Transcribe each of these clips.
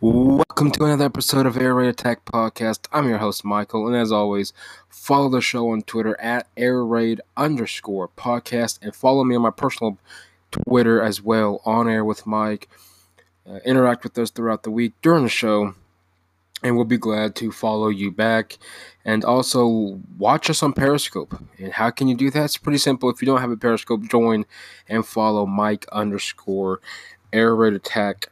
Welcome to another episode of Air Raid Attack Podcast. I'm your host, Michael, and as always, follow the show on Twitter at Air Raid underscore podcast and follow me on my personal Twitter as well, on air with Mike. Uh, interact with us throughout the week during the show, and we'll be glad to follow you back. And also watch us on Periscope. And how can you do that? It's pretty simple. If you don't have a Periscope, join and follow Mike underscore Air Raid Attack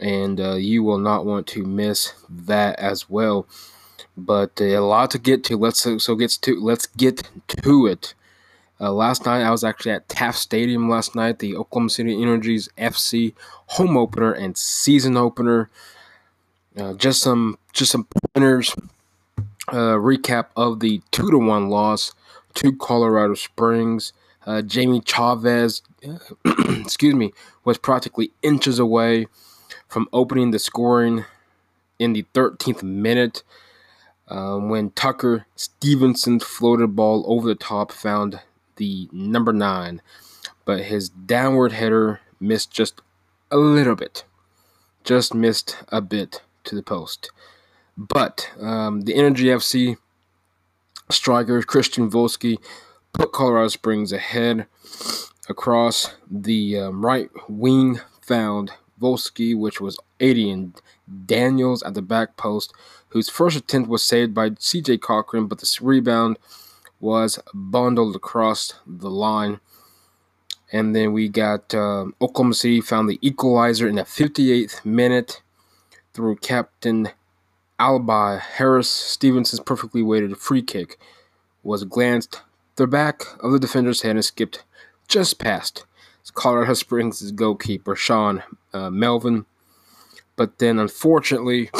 and uh, you will not want to miss that as well. But uh, a lot to get to. Let's so gets to let's get to it. Uh, last night I was actually at Taft Stadium last night, the Oklahoma City Energy's FC home opener and season opener. Uh, just some just some pointers. Uh, recap of the two to one loss to Colorado Springs. Uh, Jamie Chavez, excuse me, was practically inches away from opening the scoring in the 13th minute um, when Tucker Stevenson floated ball over the top, found the number nine, but his downward header missed just a little bit, just missed a bit to the post. But um, the Energy FC striker Christian Volesky put Colorado Springs ahead across the um, right wing, found Volesky, which was 80, and Daniels at the back post, whose first attempt was saved by CJ Cochran, but the rebound was bundled across the line. And then we got uh, Oklahoma City found the equalizer in the 58th minute through Captain Albi Harris. Stevenson's perfectly weighted free kick was glanced the back of the defender's head and skipped just past Colorado Springs' goalkeeper, Sean uh, Melvin. But then, unfortunately,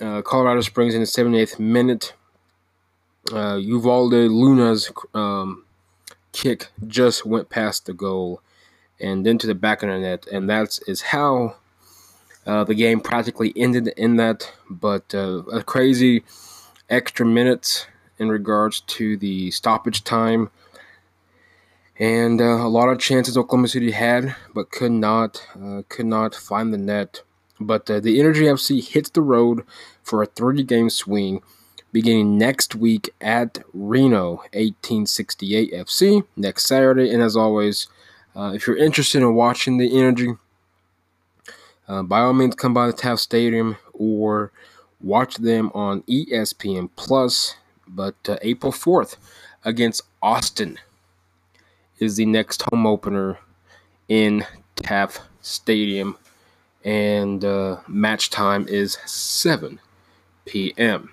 uh, Colorado Springs in the 78th minute, uh, Uvalde Luna's um, kick just went past the goal and into the back of the net. And that is how uh, the game practically ended in that. But uh, a crazy extra minutes in regards to the stoppage time and uh, a lot of chances Oklahoma City had, but could not uh, could not find the net. But uh, the Energy FC hits the road for a 30 game swing beginning next week at Reno 1868 FC next Saturday. And as always, uh, if you're interested in watching the Energy, uh, by all means come by the Taft Stadium or watch them on ESPN Plus. But uh, April 4th against Austin is the next home opener in Taft Stadium, and uh, match time is 7 p.m.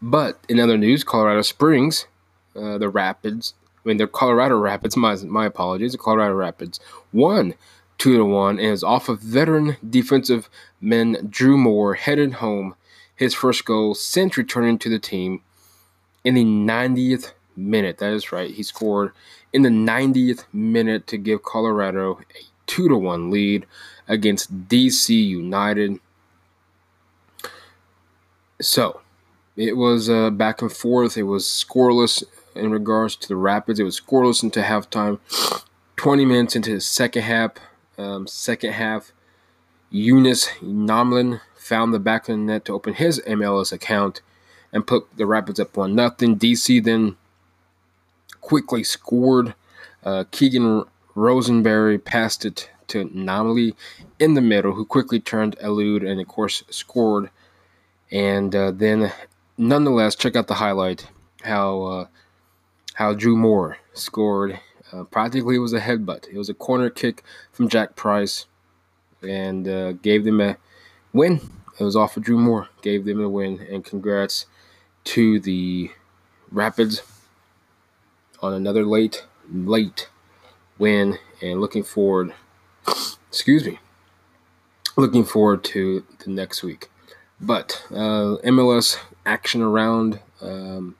But in other news, Colorado Springs, uh, the Rapids, I mean, they're Colorado Rapids, my, my apologies, the Colorado Rapids won 2 to 1 and is off of veteran defensive men Drew Moor headed home his first goal since returning to the team in the 90th minute. That is right. He scored in the 90th minute to give Colorado a 2 to 1 lead against DC United. So, it was uh, back and forth. It was scoreless in regards to the Rapids. It was scoreless into halftime. 20 minutes into the second half, um, second half, Younes Namli found the back of the net to open his MLS account and put the Rapids up one nothing. DC then quickly scored. Uh, Keegan Rosenberry passed it to Namli in the middle, who quickly turned elude and, of course, scored. And uh, then, nonetheless, check out the highlight how uh, how Drew Moor scored. Uh, practically, it was a headbutt. It was a corner kick from Jack Price, and uh, gave them a win. It was off of Drew Moor, gave them a win, and congrats to the Rapids on another late, late win and looking forward, excuse me, looking forward to the next week. But uh, MLS action around um,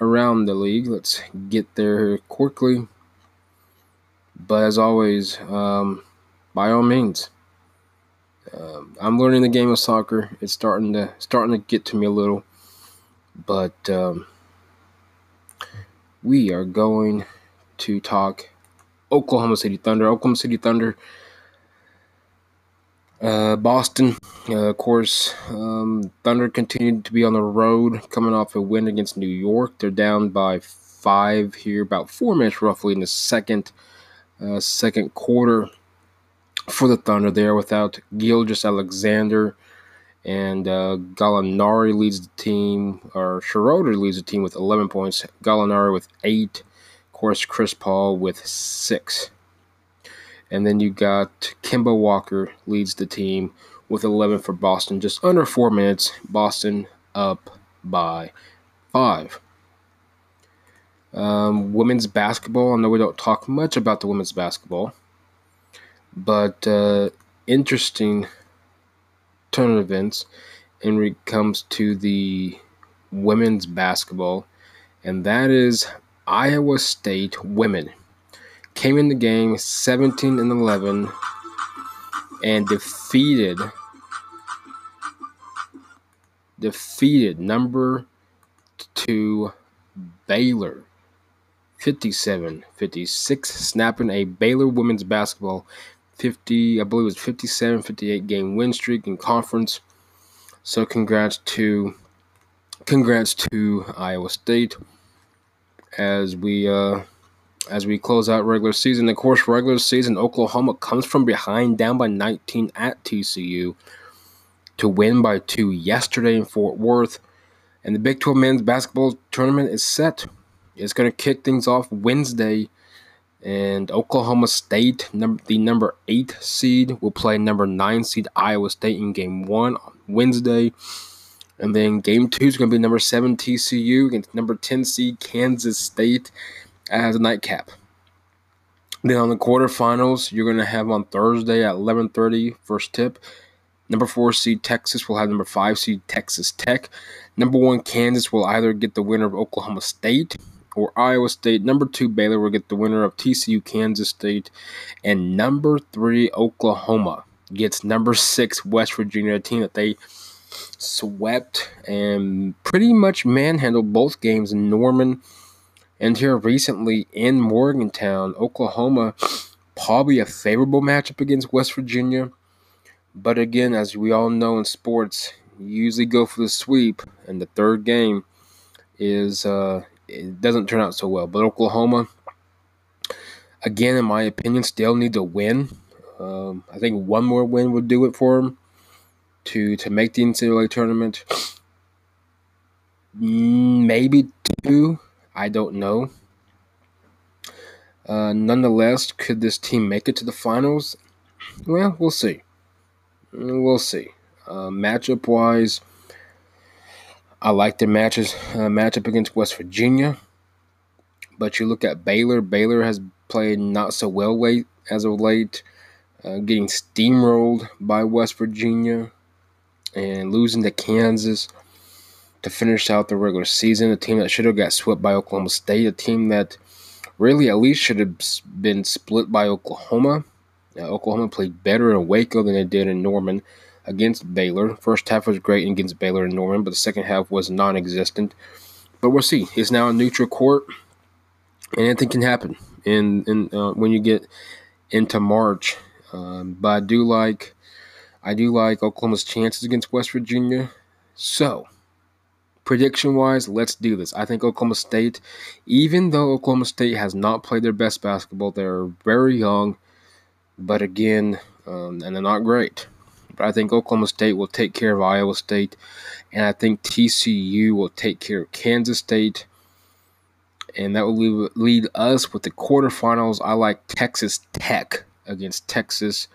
around the league. Let's get there quickly. But as always, um, by all means, um, I'm learning the game of soccer. It's starting to starting to get to me a little, but um, we are going to talk Oklahoma City Thunder. Oklahoma City Thunder Uh, Boston, uh, of course, um, Thunder continued to be on the road, coming off a win against New York. They're down by five here, about four minutes roughly in the second uh, second quarter for the Thunder. There without Gilgeous-Alexander and uh, Gallinari leads the team, or Schroeder leads the team with 11 points. Gallinari with eight. Of course, Chris Paul with six. And then you got Kemba Walker leads the team with 11 for Boston. Just under four minutes, Boston up by five. Um, women's basketball. I know we don't talk much about the women's basketball, but uh, interesting turn events when it comes to the women's basketball, and that is Iowa State women. Came in the game 17 and 11 and defeated defeated number 2 Baylor 57 56 snapping a Baylor women's basketball 50 I believe it was 57 58 game win streak in conference so congrats to congrats to Iowa State as we uh as we close out regular season. Of course, regular season, Oklahoma comes from behind, down by 19 at TCU to win by two yesterday in Fort Worth. And the Big 12 men's basketball tournament is set. It's going to kick things off Wednesday. And Oklahoma State, number, the number eight seed, will play number nine seed Iowa State in game one on Wednesday. And then game two is going to be number seven TCU against number 10 seed Kansas State as a nightcap. Then on the quarterfinals, you're going to have on Thursday at 11:30 first tip. Number four seed Texas will have number five seed Texas Tech. Number one Kansas will either get the winner of Oklahoma State or Iowa State. Number two Baylor will get the winner of TCU Kansas State, and number three Oklahoma gets number six West Virginia, a team that they swept and pretty much manhandled both games in Norman and here recently in Morgantown, Oklahoma, probably a favorable matchup against West Virginia. But again, as we all know in sports, you usually go for the sweep, and the third game is uh, it doesn't turn out so well. But Oklahoma, again, in my opinion, still need to win. Um, I think one more win would do it for them to to make the NCAA tournament. Maybe two I don't know. Uh, nonetheless, could this team make it to the finals? Well, we'll see. We'll see. Uh, matchup wise, I like the matches uh, matchup against West Virginia. But you look at Baylor. Baylor has played not so well late as of late, uh, getting steamrolled by West Virginia and losing to Kansas to finish out the regular season. A team that should have got swept by Oklahoma State. A team that really at least should have been split by Oklahoma. Uh, Oklahoma played better in Waco than they did in Norman against Baylor. First half was great against Baylor and Norman, but the second half was non-existent. But we'll see. It's now a neutral court, and anything can happen in in uh, when you get into March. Um, but I do like I do like Oklahoma's chances against West Virginia. So prediction wise, let's do this. I think Oklahoma State, even though Oklahoma State has not played their best basketball, they're very young, but again, um, and they're not great. But I think Oklahoma State will take care of Iowa State, and I think TCU will take care of Kansas State. And that will lead, lead us with the quarterfinals. I like Texas Tech against Texas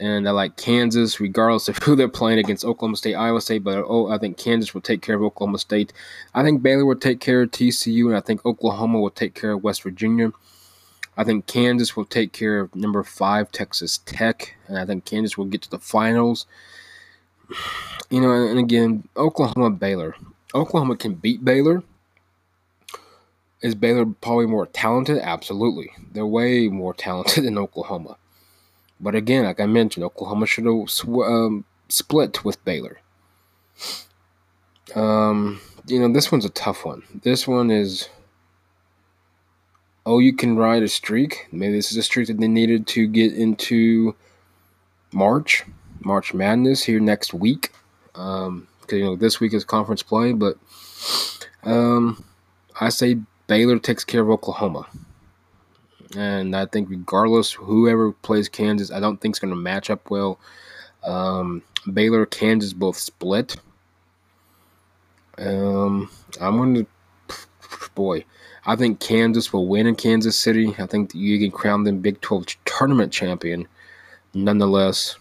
and I like Kansas, regardless of who they're playing against Oklahoma State, Iowa State. But oh, I think Kansas will take care of Oklahoma State. I think Baylor will take care of TCU, and I think Oklahoma will take care of West Virginia. I think Kansas will take care of number five Texas Tech, and I think Kansas will get to the finals. You know, and again, Oklahoma Baylor. Oklahoma can beat Baylor. Is Baylor probably more talented? Absolutely. They're way more talented than Oklahoma. But again, like I mentioned, Oklahoma should have sw- um, split with Baylor. Um, you know, this one's a tough one. This one is. Oh, you can ride a streak. Maybe this is a streak that they needed to get into March, March Madness here next week. Um, cause, you know this week is conference play, but um, I say Baylor takes care of Oklahoma, and I think regardless whoever plays Kansas, I don't think it's going to match up well. Um, Baylor, Kansas both split. Um, I'm going to, boy, I think Kansas will win in Kansas City. I think you can crown them Big 12 tournament champion. Nonetheless,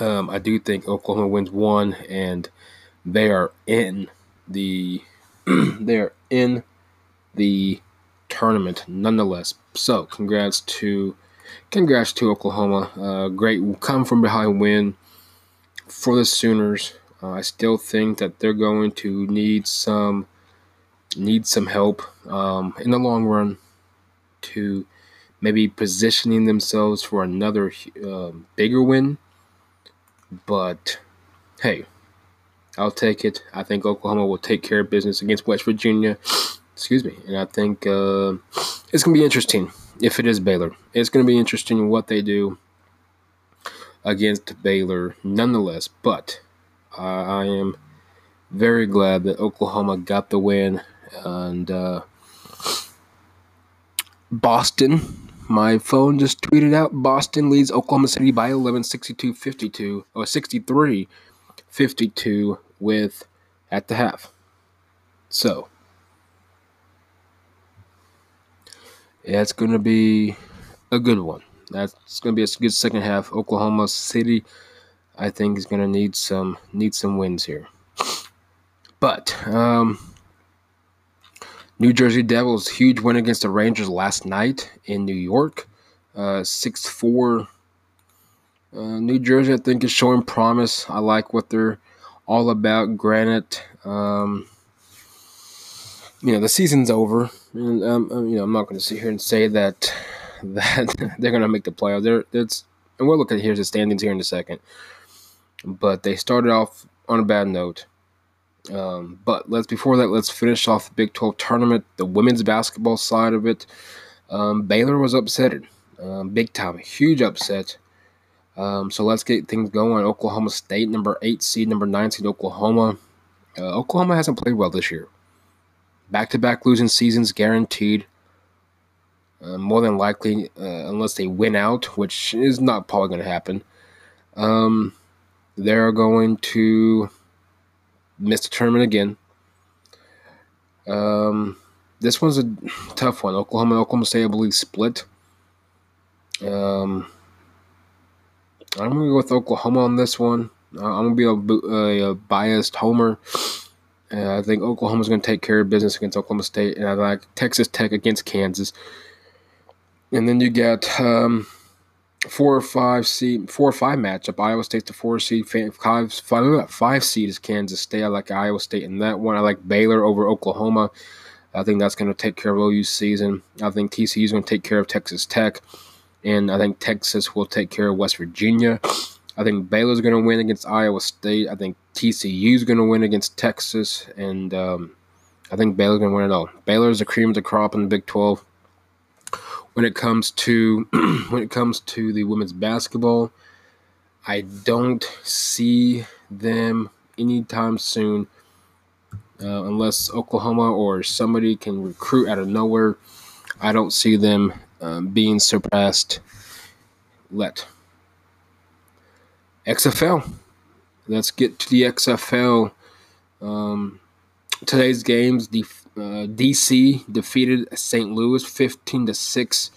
um, I do think Oklahoma wins one, and they are in the they are in the tournament nonetheless. So congrats to congrats to Oklahoma. Uh, great come from behind win for the Sooners. Uh, I still think that they're going to need some need some help um, in the long run to maybe positioning themselves for another uh, bigger win. But hey, I'll take it. I think Oklahoma will take care of business against West Virginia. Excuse me, and I think uh, it's going to be interesting if it is Baylor. It's going to be interesting what they do against Baylor, nonetheless. But uh, I am very glad that Oklahoma got the win and uh, Boston. My phone just tweeted out Boston leads Oklahoma City by 11, 62 52, or 63 52 with at the half. So, yeah, it's going to be a good one. That's going to be a good second half. Oklahoma City, I think, is going to need some need some wins here. But um, New Jersey Devils huge win against the Rangers last night in New York, uh, six uh, four. Uh, New Jersey, I think, is showing promise. I like what they're all about. Granite, um, you know the season's over, and um, uh, you know I'm not going to sit here and say that that they're going to make the playoffs. There, it's and we'll look at here's the standings here in a second. But they started off on a bad note. Um, but let's before that, let's finish off the Big 12 tournament, the women's basketball side of it. Um, Baylor was upset, um, big time, huge upset. Um, so let's get things going. Oklahoma State, number eight seed, number nine seed, Oklahoma. Uh, Oklahoma hasn't played well this year. Back to back losing seasons guaranteed. Uh, more than likely, uh, unless they win out, which is not probably going to happen. Um, they're going to missed a tournament again. Um, this one's a tough one. Oklahoma and Oklahoma State, I believe, split. Um, I'm going to go with Oklahoma on this one. I'm going to be a, a, a biased homer. Uh, I think Oklahoma's going to take care of business against Oklahoma State, and I like Texas Tech against Kansas. And then you get um, four or five seed, four or five matchup. Iowa State's the four seed, five, five, five seed is Kansas State. I like Iowa State in that one. I like Baylor over Oklahoma. I think that's going to take care of OU's season. I think TCU is going to take care of Texas Tech, and I think Texas will take care of West Virginia. I think Baylor's going to win against Iowa State. I think TCU is going to win against Texas, and um, I think Baylor's going to win it all. Baylor's the cream of the crop in the Big 12 when it comes to when it comes to the women's basketball. I don't see them anytime soon, uh, unless Oklahoma or somebody can recruit out of nowhere. I don't see them um, being surpassed. Let XFL. Let's get to the XFL. Um, today's games. The uh, DC defeated St. Louis 15 to 6.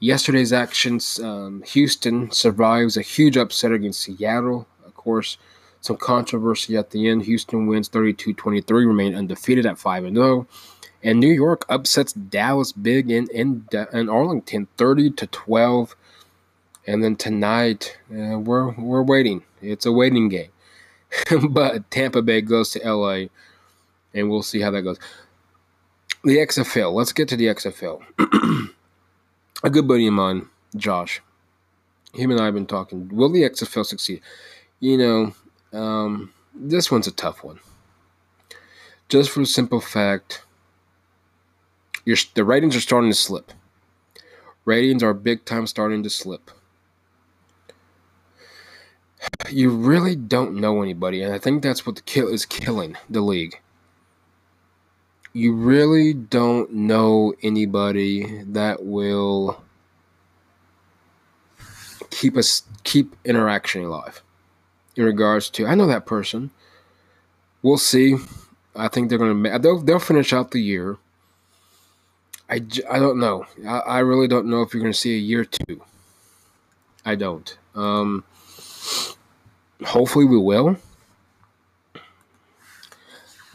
Yesterday's actions, um, Houston survives a huge upset against Seattle. Of course, some controversy at the end. Houston wins 32 23, remain undefeated at 5 0. And New York upsets Dallas big in, in, in Arlington 30 to 12. And then tonight, uh, we're, we're waiting. It's a waiting game. but Tampa Bay goes to LA and we'll see how that goes. The XFL. Let's get to the XFL. a good buddy of mine, Josh, him and I have been talking. Will the XFL succeed? You know, um, this one's a tough one. Just for the simple fact, the ratings are starting to slip. Ratings are big time starting to slip. you really don't know anybody, and I think that's what kill is killing the league. You really don't know anybody that will keep us keep interaction alive. In regards to, I know that person. We'll see. I think they're gonna they'll they'll finish out the year. I, I don't know. I, I really don't know if you're gonna see a year two. I don't. Um, hopefully we will.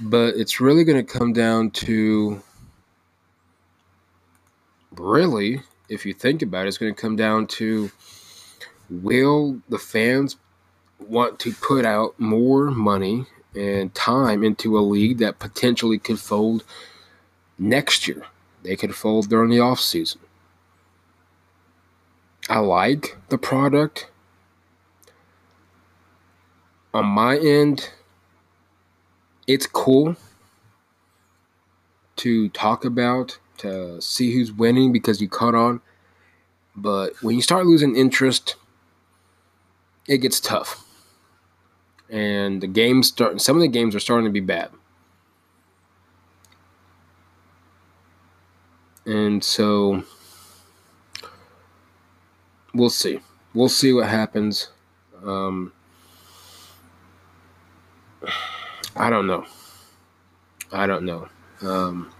But it's really going to come down to really, if you think about it, it's going to come down to will the fans want to put out more money and time into a league that potentially could fold next year? They could fold during the off season. I like the product. On my end, it's cool to talk about, to see who's winning because you caught on. But when you start losing interest, it gets tough. And the games start some of the games are starting to be bad. And so we'll see. We'll see what happens. Um, I don't know. I don't know um,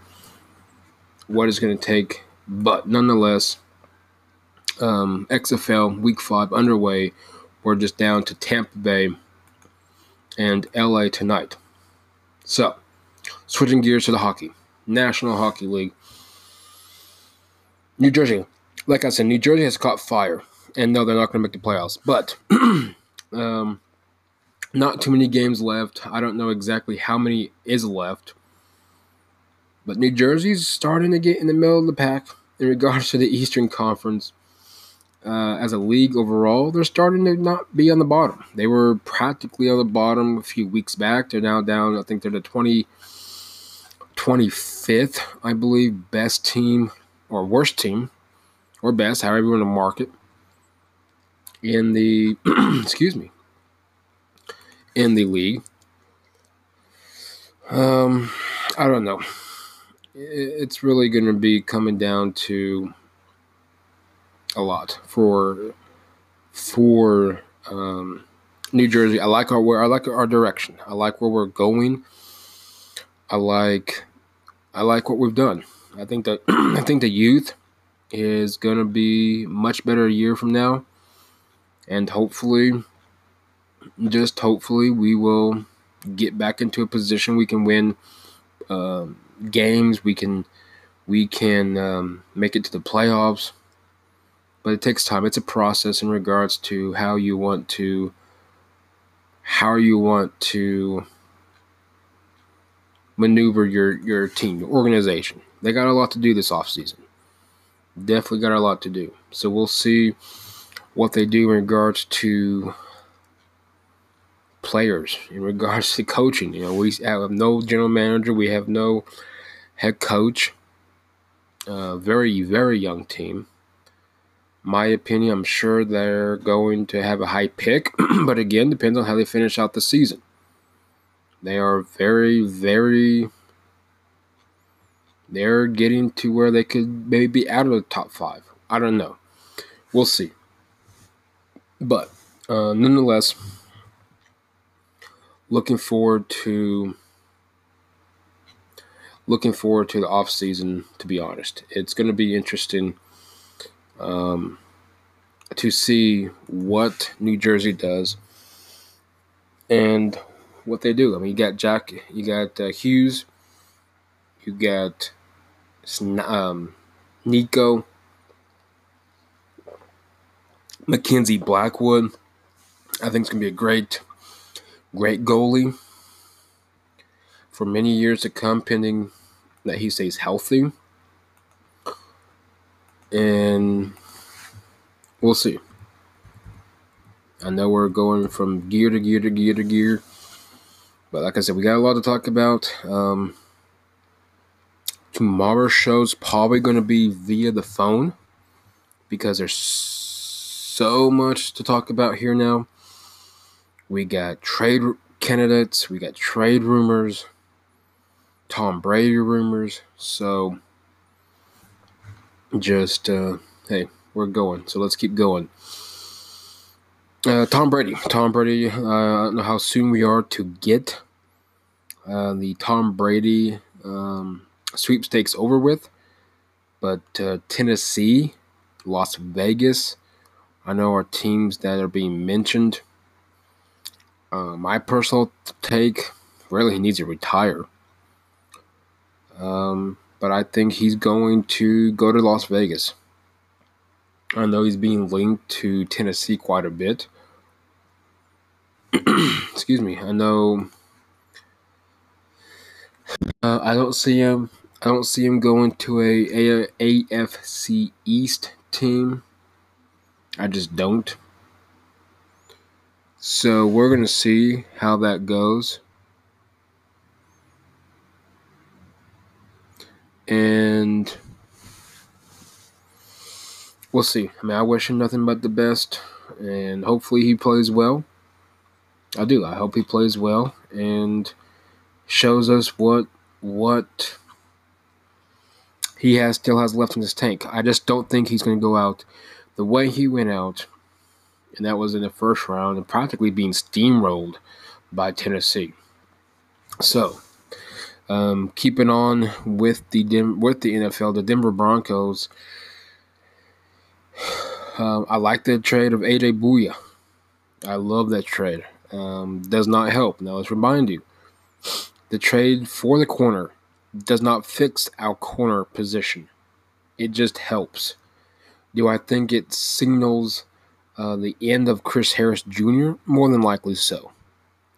what it's going to take, but nonetheless, um, XFL Week Five underway. We're just down to Tampa Bay and LA tonight. So, switching gears to the hockey, National Hockey League. New Jersey like I said, New Jersey has caught fire, and no, they're not going to make the playoffs. But um, not too many games left. I don't know exactly how many is left, but New Jersey's starting to get in the middle of the pack in regards to the Eastern Conference. Uh, as a league overall, they're starting to not be on the bottom. They were practically on the bottom a few weeks back. They're now down. I think they're the 20, 25th, I believe, best team or worst team or best, however you want to mark it, in the excuse me, in the league. Um, I don't know. It's really going to be coming down to a lot for for um, New Jersey. I like our where I like our direction. I like where we're going. I like I like what we've done. I think that I think the youth is going to be much better a year from now. And hopefully, just hopefully, we will get back into a position we can win uh, games. We can we can um, make it to the playoffs. But it takes time. It's a process in regards to how you want to how you want to maneuver your your team, your organization. They got a lot to do this offseason definitely got a lot to do. So we'll see what they do in regards to players, in regards to coaching. You know, we have no general manager, we have no head coach. Uh, very, very young team. My opinion, I'm sure they're going to have a high pick, but again, depends on how they finish out the season. They are very, very they're getting to where they could maybe be out of the top five. I don't know. We'll see. But uh, nonetheless, looking forward to looking forward to the off season. To be honest, it's going to be interesting um, to see what New Jersey does and what they do. I mean, you got Jack, you got uh, Hughes, you got um, Nico, Mackenzie Blackwood. I think it's going to be a great, great goalie for many years to come, pending that he stays healthy. And we'll see. I know we're going from gear to gear to gear to gear. But like I said, we got a lot to talk about. Um, Tomorrow's show's probably going to be via the phone because there's so much to talk about here now. We got trade candidates. We got trade rumors. Tom Brady rumors. So just uh, hey, we're going. So let's keep going. Uh, Tom Brady. Tom Brady. Uh, I don't know how soon we are to get uh, the Tom Brady um, sweepstakes over with, but uh, Tennessee, Las Vegas. I know are teams that are being mentioned. Uh, my personal take, really, he needs to retire. Um, but I think he's going to go to Las Vegas. I know he's being linked to Tennessee quite a bit. Excuse me. I know. Uh, I don't see him. I don't see him going to a, a AFC East team. I just don't. So we're gonna see how that goes. And we'll see. I mean, I wish him nothing but the best, and hopefully he plays well. I do. I hope he plays well and shows us what what he has still has left in his tank. I just don't think he's going to go out the way he went out, and that was in the first round and practically being steamrolled by Tennessee. So, um, keeping on with the with the NFL, the Denver Broncos. Um, I like the trade of AJ Bouye. I love that trade. Um, does not help. Now let's remind you, the trade for the corner does not fix our corner position. It just helps. Do I think it signals uh, the end of Chris Harris Jr.? More than likely so,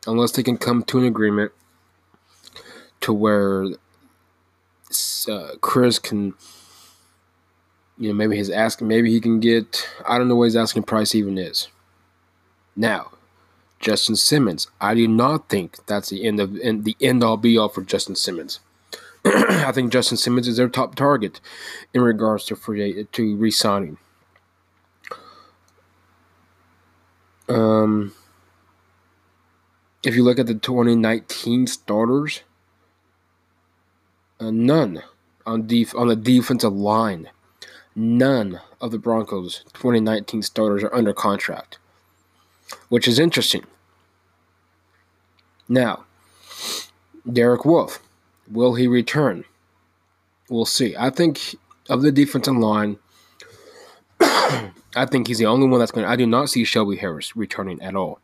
unless they can come to an agreement to where uh, Chris can, you know, maybe his asking, maybe he can get. I don't know what his asking price even is. Now, Justin Simmons, I do not think that's the end of the end all be all for Justin Simmons. I think Justin Simmons is their top target in regards to free to re-signing. Um, if you look at the 2019 starters, uh, none on def- on the defensive line. None of the Broncos 2019 starters are under contract, which is interesting. Now, Derek Wolfe, will he return? We'll see. I think of the defensive line, I think he's the only one that's going to. I do not see Shelby Harris returning at all.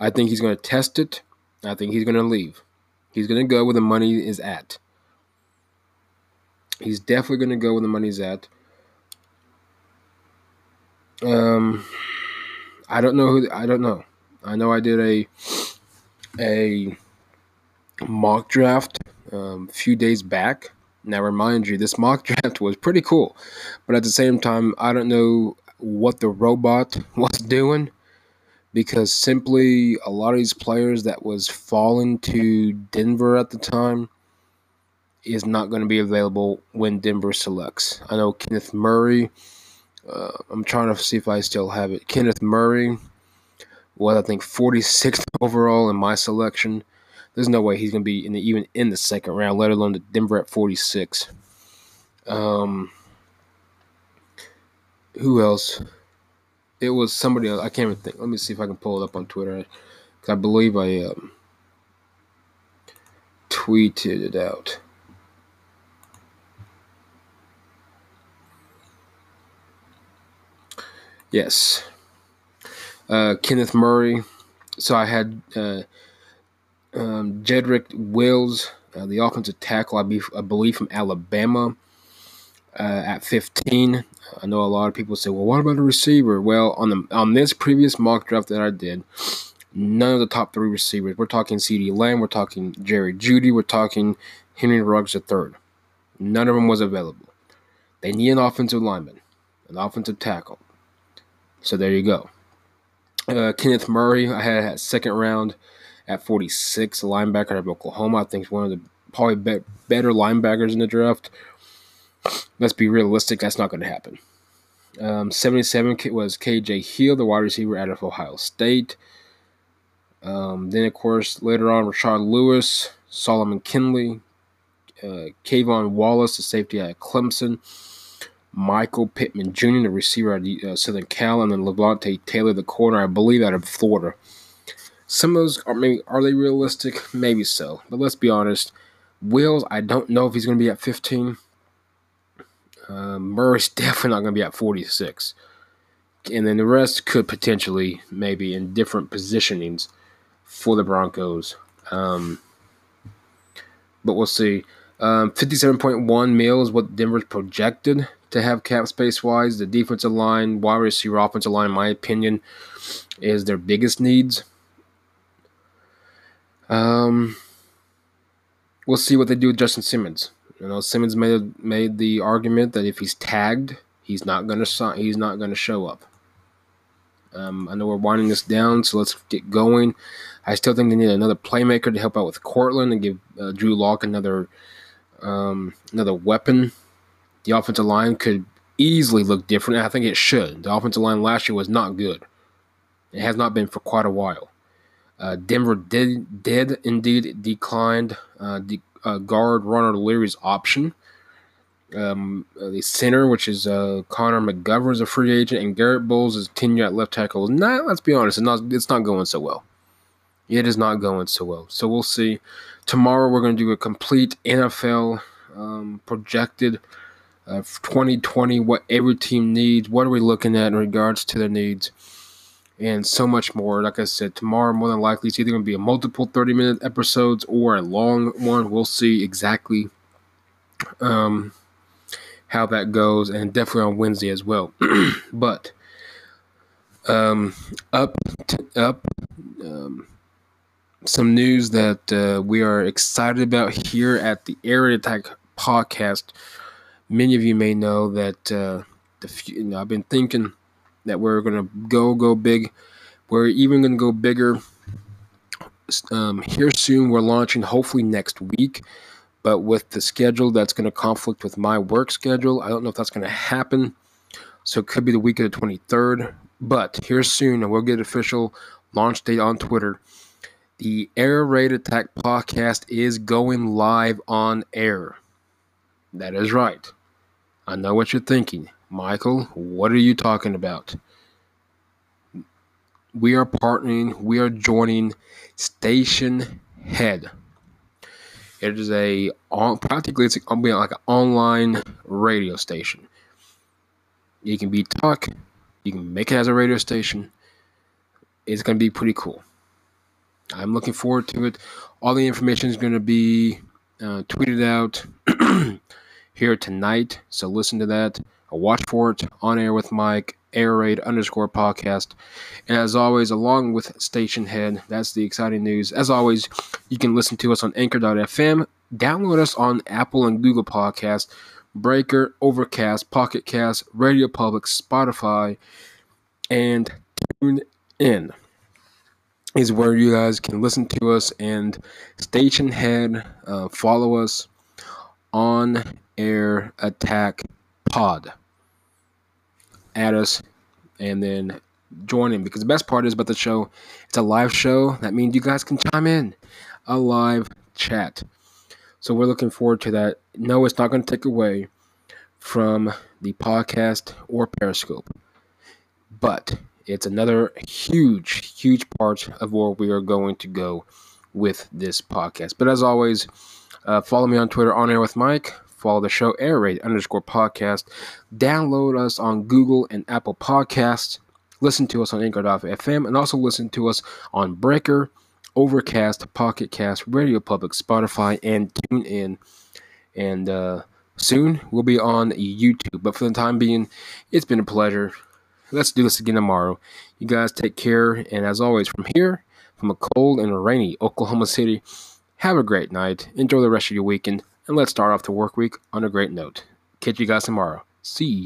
I think he's going to test it. I think he's going to leave. He's going to go where the money is at. He's definitely going to go where the money's at. Um, I don't know who. I don't know. I know I did a a mock draft um, a few days back. Now, remind you, this mock draft was pretty cool, but at the same time, I don't know what the robot was doing because simply a lot of these players that was falling to Denver at the time is not going to be available when Denver selects. I know Kenneth Murray. Uh, I'm trying to see if I still have it. Kenneth Murray was I think 46th overall in my selection. There's no way he's going to be in the, even in the second round, let alone the Denver at 46. Um, who else? it was somebody else. I can't even think. Let me see if I can pull it up on Twitter. I believe I um, tweeted it out. Yes. Uh, Kenneth Murray. So I had uh, um, Jedrick Wills, uh, the offensive tackle, I, be, I believe from Alabama uh, at 15. I know a lot of people say, "Well, what about a receiver?" Well, on the on this previous mock draft that I did, none of the top three receivers. We're talking CeeDee Lamb, we're talking Jerry Jeudy, we're talking Henry Ruggs III. None of them was available. They need an offensive lineman, an offensive tackle. So there you go. Uh, Kenneth Murray, I had at second round at 46, linebacker out of Oklahoma. I think is one of the probably be- better linebackers in the draft let's be realistic, that's not going to happen. Um, 77 was KJ Hill, the wide receiver out of Ohio State. Um, then, of course, later on, Rashard Lewis, Solomon Kindley, uh, K'Von Wallace, the safety at Clemson, Michael Pittman Jr., the receiver at uh, Southern Cal, and then Levante Taylor, the corner, I believe, out of Florida. Some of those are maybe are they realistic? Maybe so, but let's be honest. Wills, I don't know if he's going to be at 15. Uh, Murray's definitely not going to be at 46. And then the rest could potentially, maybe in different positionings for the Broncos. Um, but we'll see. Um, 57.1 mil is what Denver's projected to have cap space wise. The defensive line, wide receiver, offensive line, in my opinion, is their biggest needs. Um, we'll see what they do with Justin Simmons. You know, Simmons made made the argument that if he's tagged, he's not gonna he's not gonna show up. Um, I know we're winding this down, so let's get going. I still think they need another playmaker to help out with Courtland and give uh, Drew Lock another um, another weapon. The offensive line could easily look different. I think it should. The offensive line last year was not good. It has not been for quite a while. Uh, Denver did did indeed declined uh, the uh, guard Ronald Leary's option. Um, uh, the center, which is uh, Connor McGovern, is a free agent, and Garett Bolles is tenure at left tackle. Nah, let's be honest, it's not it's not going so well. It is not going so well. So we'll see. Tomorrow we're going to do a complete NFL um, projected uh, 2020, what every team needs, what are we looking at in regards to their needs and so much more. Like I said, tomorrow more than likely it's either going to be a multiple 30 minute episodes or a long one. We'll see exactly um, how that goes, and definitely on Wednesday as well. but um, up to, up. Um, some news that uh, we are excited about here at the Air Attack podcast. Many of you may know that uh, the you know, I've been thinking that we're going to go go big. We're even going to go bigger um, here soon. We're launching hopefully next week, but with the schedule that's going to conflict with my work schedule, I don't know if that's going to happen. So it could be the week of the 23rd, but here soon, and we'll get official launch date on Twitter. The Air Raid Attack podcast is going live on air. That is right. I know what you're thinking. Michael, what are you talking about? We are partnering, we are joining Station Head. It is a practically it's like an online radio station. You can be talk, you can make it as a radio station. It's going to be pretty cool. I'm looking forward to it. All the information is going to be uh, tweeted out here tonight, so listen to that watch for it on air with Mike, air raid underscore podcast. And as always, along with Stationhead, that's the exciting news. As always, you can listen to us on anchor.fm, download us on Apple and Google Podcast, Breaker, Overcast, Pocket Cast, Radio Public, Spotify, and tune in is where you guys can listen to us and Stationhead uh, follow us on air attack pod add us, and then join in. Because the best part is about the show, it's a live show. That means you guys can chime in, a live chat. So we're looking forward to that. No, it's not going to take away from the podcast or Periscope, but it's another huge, huge part of where we are going to go with this podcast. But as always, uh, follow me on Twitter on air with Mike. Follow the show air raid underscore podcast. Download us on Google and Apple Podcasts. Listen to us on Anchor.fm and also listen to us on Breaker, Overcast, Pocket Cast, Radio Public, Spotify, and tune in. And uh, soon we'll be on YouTube. But for the time being, it's been a pleasure. Let's do this again tomorrow. You guys take care. And as always, from here, from a cold and rainy Oklahoma City, have a great night. Enjoy the rest of your weekend and let's start off the work week on a great note. Catch you guys tomorrow. See you.